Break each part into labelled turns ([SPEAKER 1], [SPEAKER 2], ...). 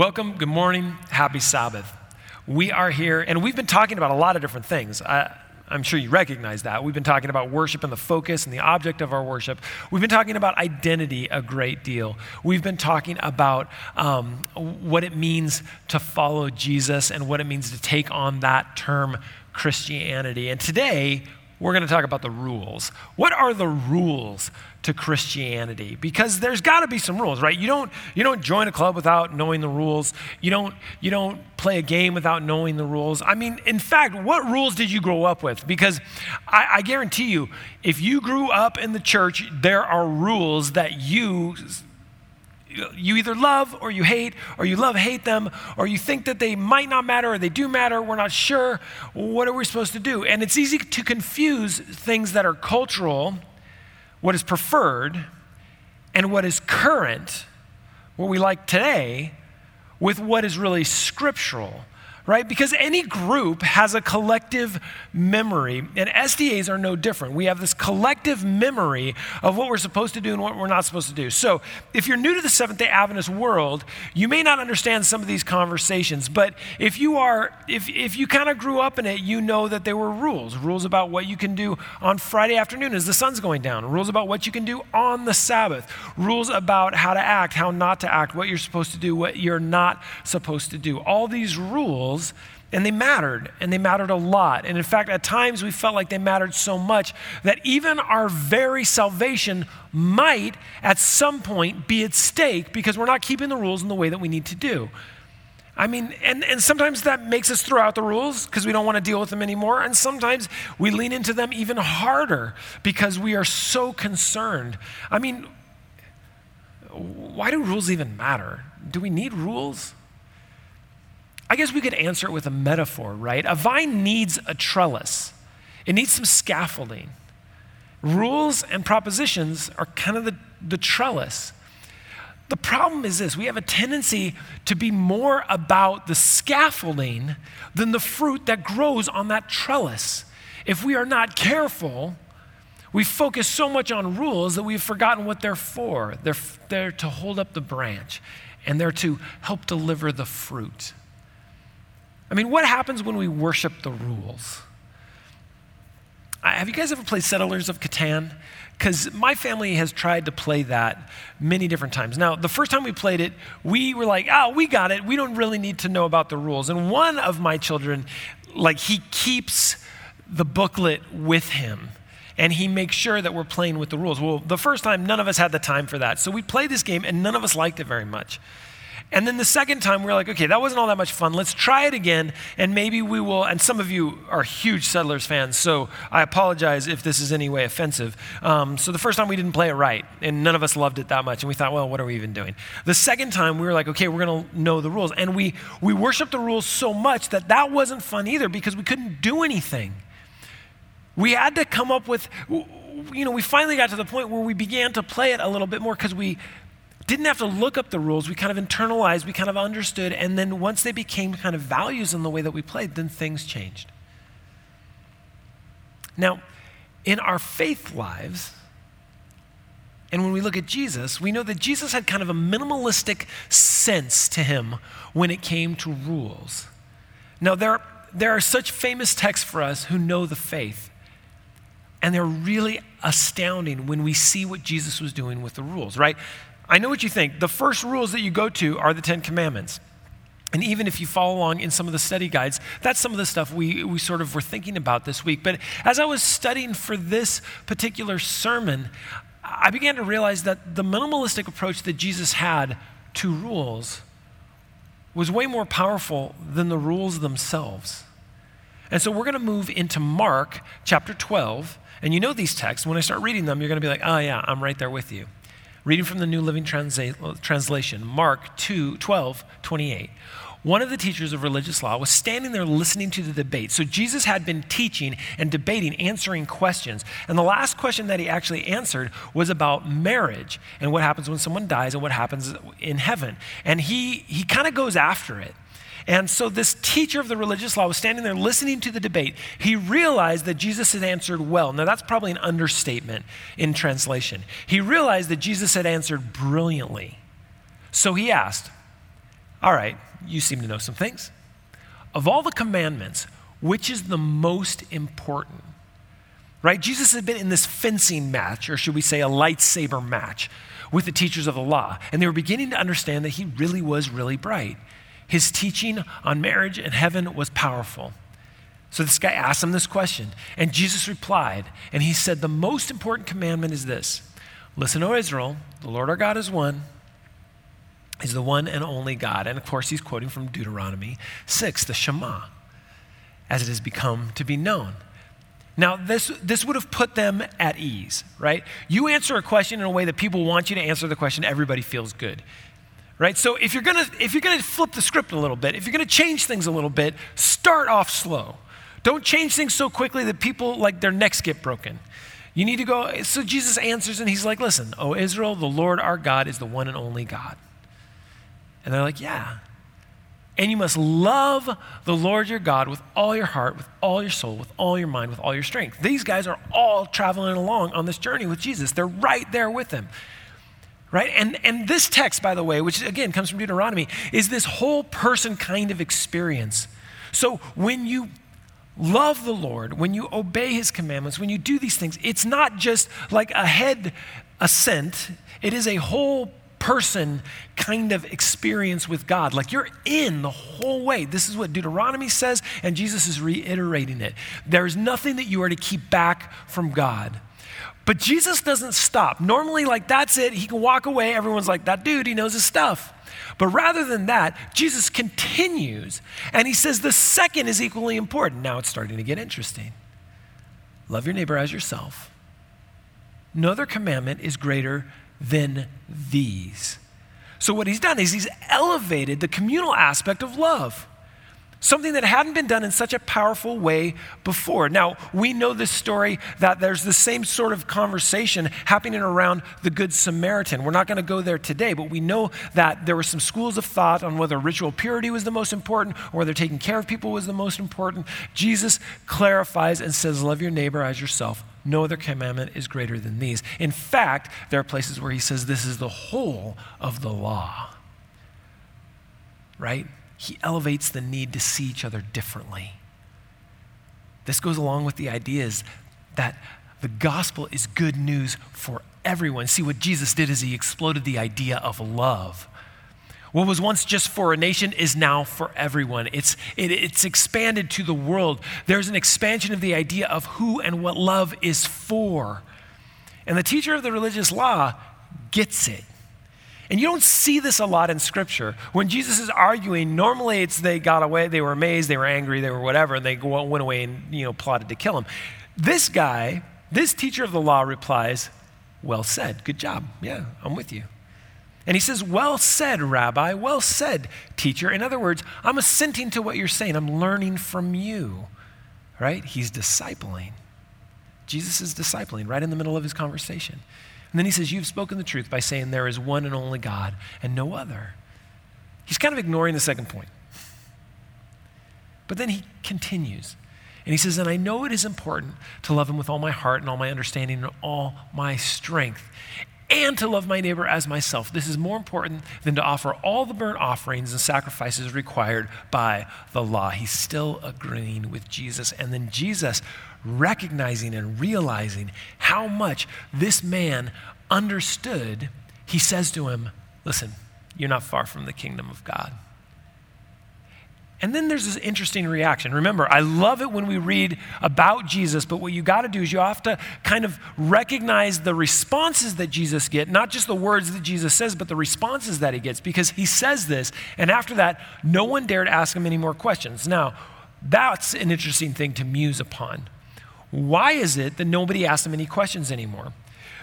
[SPEAKER 1] Welcome, good morning, happy Sabbath. We are here, and we've been talking about a lot of different things. I, I'm sure you recognize that. We've been talking about worship and the focus and the object of our worship. We've been talking about identity a great deal. We've been talking about um, what it means to follow Jesus and what it means to take on that term Christianity. And today, we're going to talk about the rules. What are the rules to Christianity? Because there's got to be some rules, right? You don't you don't join a club without knowing the rules. You don't you don't play a game without knowing the rules. I mean, in fact, what rules did you grow up with? Because I, I guarantee you, if you grew up in the church, there are rules that you you either love or you hate, or you love, hate them, or you think that they might not matter or they do matter. We're not sure. What are we supposed to do? And it's easy to confuse things that are cultural, what is preferred, and what is current, what we like today, with what is really scriptural right? Because any group has a collective memory, and SDAs are no different. We have this collective memory of what we're supposed to do and what we're not supposed to do. So, if you're new to the Seventh day Adventist world, you may not understand some of these conversations, but if you are, if, if you kind of grew up in it, you know that there were rules rules about what you can do on Friday afternoon as the sun's going down, rules about what you can do on the Sabbath, rules about how to act, how not to act, what you're supposed to do, what you're not supposed to do. All these rules and they mattered, and they mattered a lot. And in fact, at times we felt like they mattered so much that even our very salvation might at some point be at stake because we're not keeping the rules in the way that we need to do. I mean, and, and sometimes that makes us throw out the rules because we don't want to deal with them anymore. And sometimes we lean into them even harder because we are so concerned. I mean, why do rules even matter? Do we need rules? I guess we could answer it with a metaphor, right? A vine needs a trellis, it needs some scaffolding. Rules and propositions are kind of the, the trellis. The problem is this we have a tendency to be more about the scaffolding than the fruit that grows on that trellis. If we are not careful, we focus so much on rules that we've forgotten what they're for. They're there to hold up the branch, and they're to help deliver the fruit. I mean, what happens when we worship the rules? Have you guys ever played Settlers of Catan? Because my family has tried to play that many different times. Now, the first time we played it, we were like, oh, we got it. We don't really need to know about the rules. And one of my children, like, he keeps the booklet with him and he makes sure that we're playing with the rules. Well, the first time, none of us had the time for that. So we played this game and none of us liked it very much. And then the second time, we are like, okay, that wasn't all that much fun. Let's try it again, and maybe we will. And some of you are huge Settlers fans, so I apologize if this is any way offensive. Um, so the first time we didn't play it right, and none of us loved it that much, and we thought, well, what are we even doing? The second time, we were like, okay, we're going to know the rules. And we, we worshiped the rules so much that that wasn't fun either because we couldn't do anything. We had to come up with, you know, we finally got to the point where we began to play it a little bit more because we didn't have to look up the rules. We kind of internalized, we kind of understood, and then once they became kind of values in the way that we played, then things changed. Now, in our faith lives, and when we look at Jesus, we know that Jesus had kind of a minimalistic sense to him when it came to rules. Now, there, there are such famous texts for us who know the faith, and they're really astounding when we see what Jesus was doing with the rules, right? I know what you think. The first rules that you go to are the Ten Commandments. And even if you follow along in some of the study guides, that's some of the stuff we, we sort of were thinking about this week. But as I was studying for this particular sermon, I began to realize that the minimalistic approach that Jesus had to rules was way more powerful than the rules themselves. And so we're going to move into Mark chapter 12. And you know these texts. When I start reading them, you're going to be like, oh, yeah, I'm right there with you. Reading from the New Living Transla- Translation, Mark 2 12, 28. One of the teachers of religious law was standing there listening to the debate. So Jesus had been teaching and debating, answering questions. And the last question that he actually answered was about marriage and what happens when someone dies and what happens in heaven. And he, he kind of goes after it. And so this teacher of the religious law was standing there listening to the debate. He realized that Jesus had answered well. Now, that's probably an understatement in translation. He realized that Jesus had answered brilliantly. So he asked, All right, you seem to know some things. Of all the commandments, which is the most important? Right? Jesus had been in this fencing match, or should we say a lightsaber match, with the teachers of the law. And they were beginning to understand that he really was really bright. His teaching on marriage and heaven was powerful. So this guy asked him this question, and Jesus replied, and he said, The most important commandment is this Listen, O Israel, the Lord our God is one, is the one and only God. And of course, he's quoting from Deuteronomy 6, the Shema, as it has become to be known. Now, this, this would have put them at ease, right? You answer a question in a way that people want you to answer the question, everybody feels good. Right? So if you're gonna if you're gonna flip the script a little bit, if you're gonna change things a little bit, start off slow. Don't change things so quickly that people like their necks get broken. You need to go. So Jesus answers and he's like, Listen, O Israel, the Lord our God is the one and only God. And they're like, Yeah. And you must love the Lord your God with all your heart, with all your soul, with all your mind, with all your strength. These guys are all traveling along on this journey with Jesus. They're right there with him. Right? And, and this text, by the way, which again comes from Deuteronomy, is this whole person kind of experience. So when you love the Lord, when you obey his commandments, when you do these things, it's not just like a head assent, it is a whole person kind of experience with God. Like you're in the whole way. This is what Deuteronomy says, and Jesus is reiterating it. There's nothing that you are to keep back from God. But Jesus doesn't stop. Normally, like, that's it. He can walk away. Everyone's like, that dude, he knows his stuff. But rather than that, Jesus continues and he says the second is equally important. Now it's starting to get interesting. Love your neighbor as yourself. No other commandment is greater than these. So, what he's done is he's elevated the communal aspect of love, something that hadn't been done in such a powerful way before. Now, we know this story that there's the same sort of conversation happening around the Good Samaritan. We're not going to go there today, but we know that there were some schools of thought on whether ritual purity was the most important or whether taking care of people was the most important. Jesus clarifies and says, Love your neighbor as yourself. No other commandment is greater than these. In fact, there are places where he says this is the whole of the law. Right? He elevates the need to see each other differently. This goes along with the ideas that the gospel is good news for everyone. See, what Jesus did is he exploded the idea of love. What was once just for a nation is now for everyone. It's, it, it's expanded to the world. There's an expansion of the idea of who and what love is for. And the teacher of the religious law gets it. And you don't see this a lot in Scripture. When Jesus is arguing, normally it's they got away, they were amazed, they were angry, they were whatever, and they went away and you know plotted to kill him. This guy, this teacher of the law replies, Well said, good job. Yeah, I'm with you. And he says, Well said, Rabbi. Well said, teacher. In other words, I'm assenting to what you're saying. I'm learning from you. Right? He's discipling. Jesus is discipling right in the middle of his conversation. And then he says, You've spoken the truth by saying there is one and only God and no other. He's kind of ignoring the second point. But then he continues. And he says, And I know it is important to love him with all my heart and all my understanding and all my strength and to love my neighbor as myself. This is more important than to offer all the burnt offerings and sacrifices required by the law. He's still agreeing with Jesus. And then Jesus, recognizing and realizing how much this man understood, he says to him, Listen, you're not far from the kingdom of God. And then there's this interesting reaction. Remember, I love it when we read about Jesus, but what you got to do is you have to kind of recognize the responses that Jesus gets, not just the words that Jesus says, but the responses that he gets, because he says this, and after that, no one dared ask him any more questions. Now, that's an interesting thing to muse upon. Why is it that nobody asked him any questions anymore?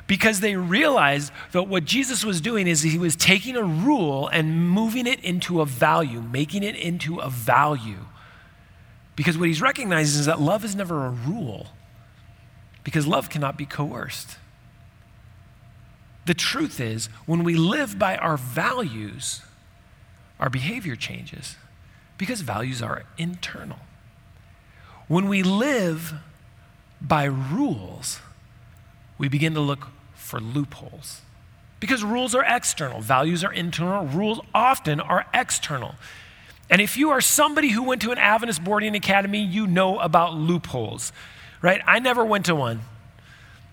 [SPEAKER 1] Because they realized that what Jesus was doing is he was taking a rule and moving it into a value, making it into a value. Because what he's recognizing is that love is never a rule, because love cannot be coerced. The truth is, when we live by our values, our behavior changes because values are internal. When we live by rules, we begin to look for loopholes. Because rules are external, values are internal, rules often are external. And if you are somebody who went to an Adventist boarding academy, you know about loopholes, right? I never went to one.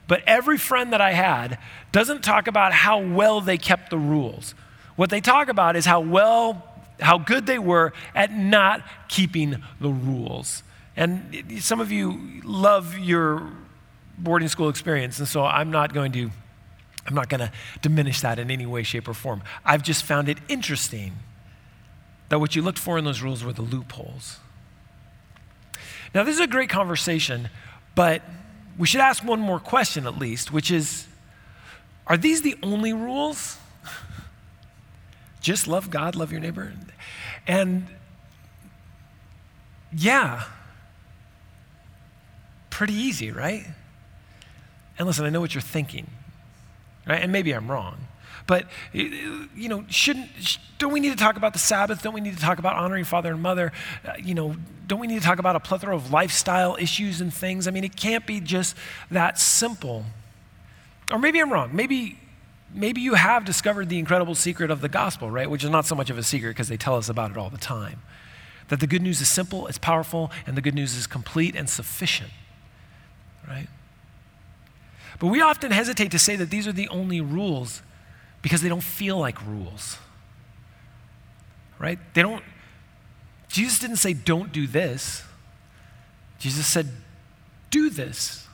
[SPEAKER 1] But every friend that I had doesn't talk about how well they kept the rules. What they talk about is how well, how good they were at not keeping the rules. And some of you love your boarding school experience, and so I'm not going to I'm not going to diminish that in any way shape or form. I've just found it interesting that what you looked for in those rules were the loopholes. Now, this is a great conversation, but we should ask one more question at least, which is are these the only rules? Just love God, love your neighbor? And yeah, pretty easy, right? And listen, I know what you're thinking, right? And maybe I'm wrong. But, you know, shouldn't, don't we need to talk about the Sabbath? Don't we need to talk about honoring father and mother? Uh, you know, don't we need to talk about a plethora of lifestyle issues and things? I mean, it can't be just that simple. Or maybe I'm wrong. Maybe, maybe you have discovered the incredible secret of the gospel, right? Which is not so much of a secret because they tell us about it all the time. That the good news is simple, it's powerful, and the good news is complete and sufficient, right? But we often hesitate to say that these are the only rules because they don't feel like rules. Right? They don't, Jesus didn't say, don't do this. Jesus said, do this.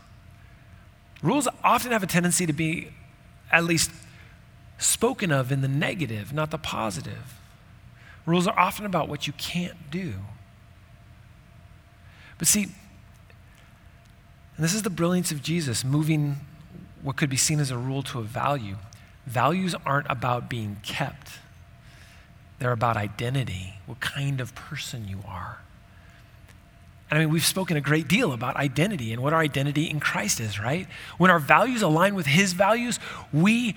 [SPEAKER 1] Rules often have a tendency to be at least spoken of in the negative, not the positive. Rules are often about what you can't do. But see, and this is the brilliance of Jesus moving what could be seen as a rule to a value. Values aren't about being kept, they're about identity, what kind of person you are. And I mean, we've spoken a great deal about identity and what our identity in Christ is, right? When our values align with His values, we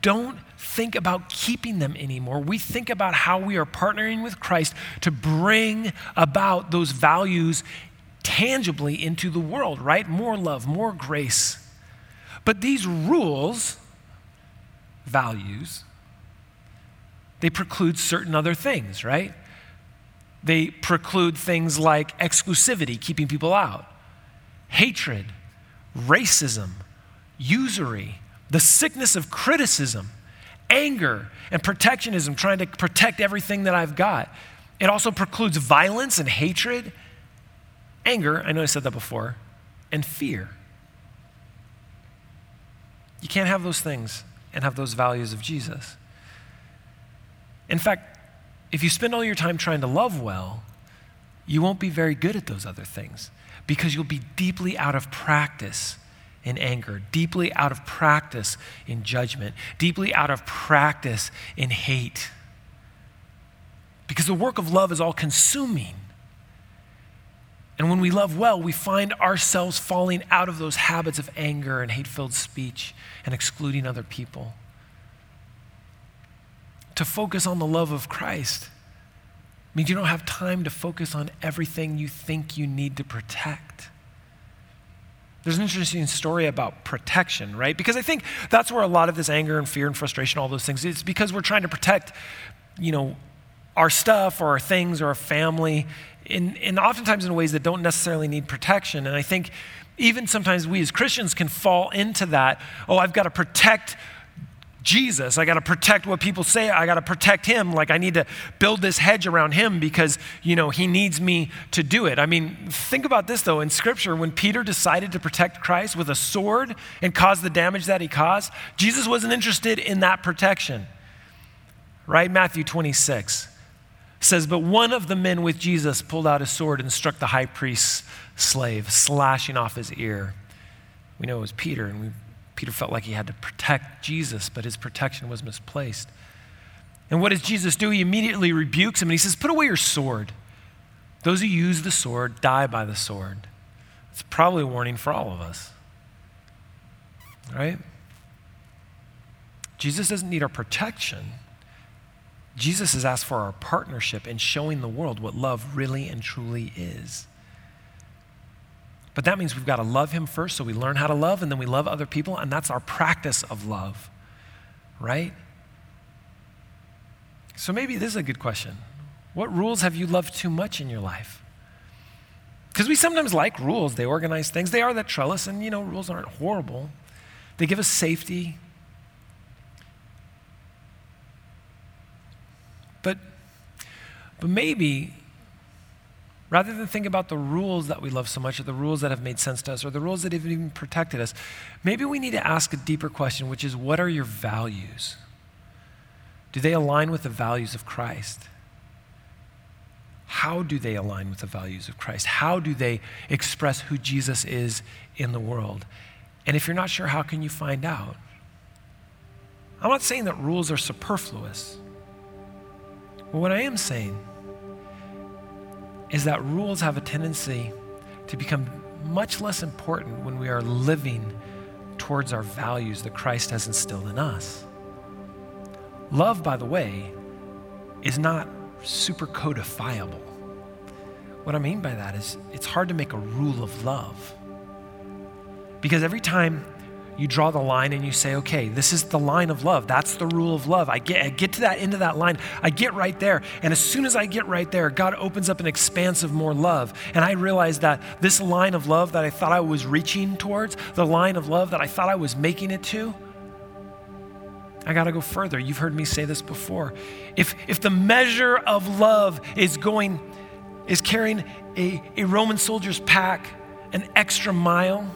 [SPEAKER 1] don't think about keeping them anymore. We think about how we are partnering with Christ to bring about those values tangibly into the world, right? More love, more grace. But these rules values, they preclude certain other things, right? They preclude things like exclusivity, keeping people out, hatred, racism, usury, the sickness of criticism, anger, and protectionism, trying to protect everything that I've got. It also precludes violence and hatred, anger, I know I said that before, and fear. You can't have those things and have those values of Jesus. In fact, if you spend all your time trying to love well, you won't be very good at those other things because you'll be deeply out of practice in anger, deeply out of practice in judgment, deeply out of practice in hate. Because the work of love is all consuming. And when we love well, we find ourselves falling out of those habits of anger and hate filled speech and excluding other people. To focus on the love of Christ means you don't have time to focus on everything you think you need to protect. There's an interesting story about protection, right? Because I think that's where a lot of this anger and fear and frustration, all those things, it's because we're trying to protect, you know, our stuff or our things or our family in, in oftentimes in ways that don't necessarily need protection. And I think even sometimes we as Christians can fall into that. Oh, I've got to protect Jesus. I got to protect what people say. I got to protect him. Like I need to build this hedge around him because, you know, he needs me to do it. I mean, think about this though. In scripture, when Peter decided to protect Christ with a sword and cause the damage that he caused, Jesus wasn't interested in that protection. Right? Matthew 26 says, But one of the men with Jesus pulled out his sword and struck the high priest's slave, slashing off his ear. We know it was Peter, and we, Peter felt like he had to protect Jesus, but his protection was misplaced. And what does Jesus do? He immediately rebukes him and he says, Put away your sword. Those who use the sword die by the sword. It's probably a warning for all of us. Right? Jesus doesn't need our protection. Jesus has asked for our partnership in showing the world what love really and truly is. But that means we've got to love him first, so we learn how to love, and then we love other people, and that's our practice of love. right? So maybe this is a good question. What rules have you loved too much in your life? Because we sometimes like rules. They organize things. They are that trellis, and you know, rules aren't horrible. They give us safety. But, but maybe, rather than think about the rules that we love so much, or the rules that have made sense to us, or the rules that have even protected us, maybe we need to ask a deeper question, which is what are your values? Do they align with the values of Christ? How do they align with the values of Christ? How do they express who Jesus is in the world? And if you're not sure, how can you find out? I'm not saying that rules are superfluous. But what I am saying is that rules have a tendency to become much less important when we are living towards our values that Christ has instilled in us. Love, by the way, is not super codifiable. What I mean by that is it's hard to make a rule of love. Because every time you draw the line and you say, okay, this is the line of love. That's the rule of love. I get, I get to that end of that line. I get right there. And as soon as I get right there, God opens up an expanse of more love. And I realize that this line of love that I thought I was reaching towards, the line of love that I thought I was making it to, I got to go further. You've heard me say this before. If, if the measure of love is going, is carrying a, a Roman soldier's pack an extra mile,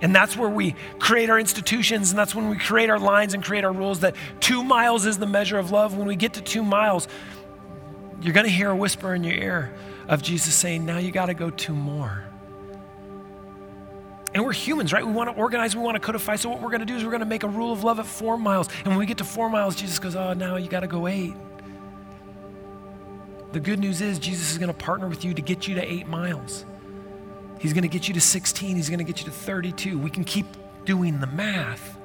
[SPEAKER 1] and that's where we create our institutions, and that's when we create our lines and create our rules that two miles is the measure of love. When we get to two miles, you're going to hear a whisper in your ear of Jesus saying, Now you got to go two more. And we're humans, right? We want to organize, we want to codify. So, what we're going to do is we're going to make a rule of love at four miles. And when we get to four miles, Jesus goes, Oh, now you got to go eight. The good news is, Jesus is going to partner with you to get you to eight miles. He's going to get you to 16. He's going to get you to 32. We can keep doing the math.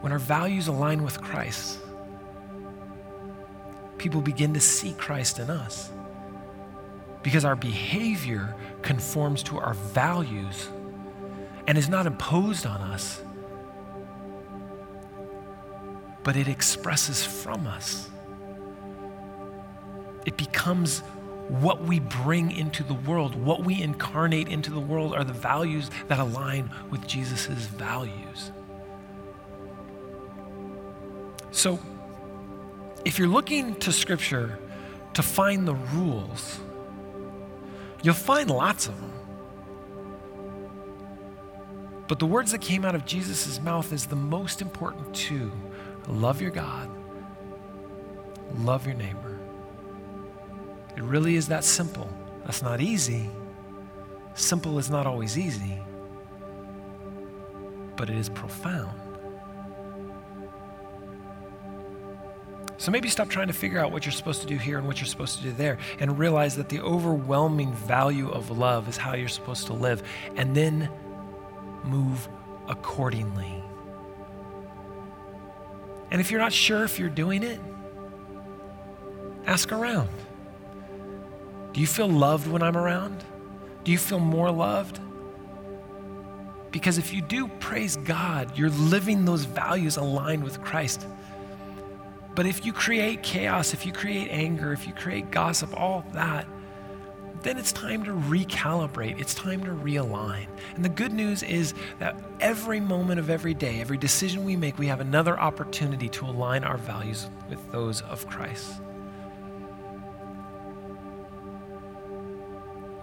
[SPEAKER 1] When our values align with Christ, people begin to see Christ in us because our behavior conforms to our values and is not imposed on us, but it expresses from us. It becomes what we bring into the world, what we incarnate into the world are the values that align with Jesus' values. So, if you're looking to Scripture to find the rules, you'll find lots of them. But the words that came out of Jesus' mouth is the most important two love your God, love your neighbor. It really is that simple. That's not easy. Simple is not always easy, but it is profound. So maybe stop trying to figure out what you're supposed to do here and what you're supposed to do there and realize that the overwhelming value of love is how you're supposed to live and then move accordingly. And if you're not sure if you're doing it, ask around. Do you feel loved when I'm around? Do you feel more loved? Because if you do, praise God, you're living those values aligned with Christ. But if you create chaos, if you create anger, if you create gossip, all that, then it's time to recalibrate. It's time to realign. And the good news is that every moment of every day, every decision we make, we have another opportunity to align our values with those of Christ.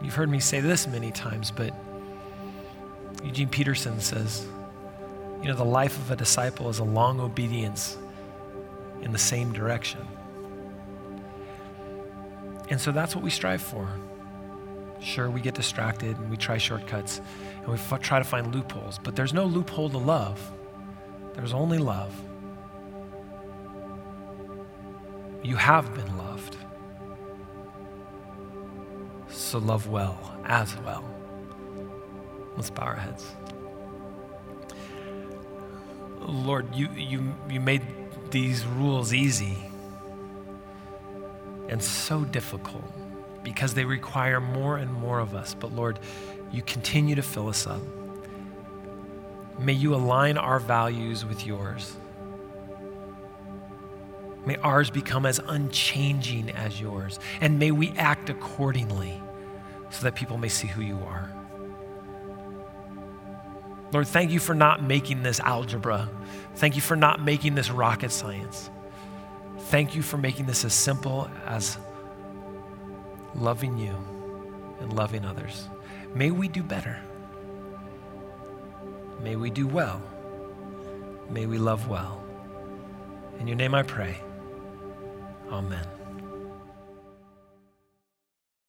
[SPEAKER 1] You've heard me say this many times, but Eugene Peterson says, you know, the life of a disciple is a long obedience in the same direction. And so that's what we strive for. Sure, we get distracted and we try shortcuts and we f- try to find loopholes, but there's no loophole to love. There's only love. You have been loved so love well as well. Let's bow our heads. Lord, you, you, you made these rules easy and so difficult because they require more and more of us. But Lord, you continue to fill us up. May you align our values with yours. May ours become as unchanging as yours. And may we act accordingly so that people may see who you are. Lord, thank you for not making this algebra. Thank you for not making this rocket science. Thank you for making this as simple as loving you and loving others. May we do better. May we do well. May we love well. In your name I pray. Amen.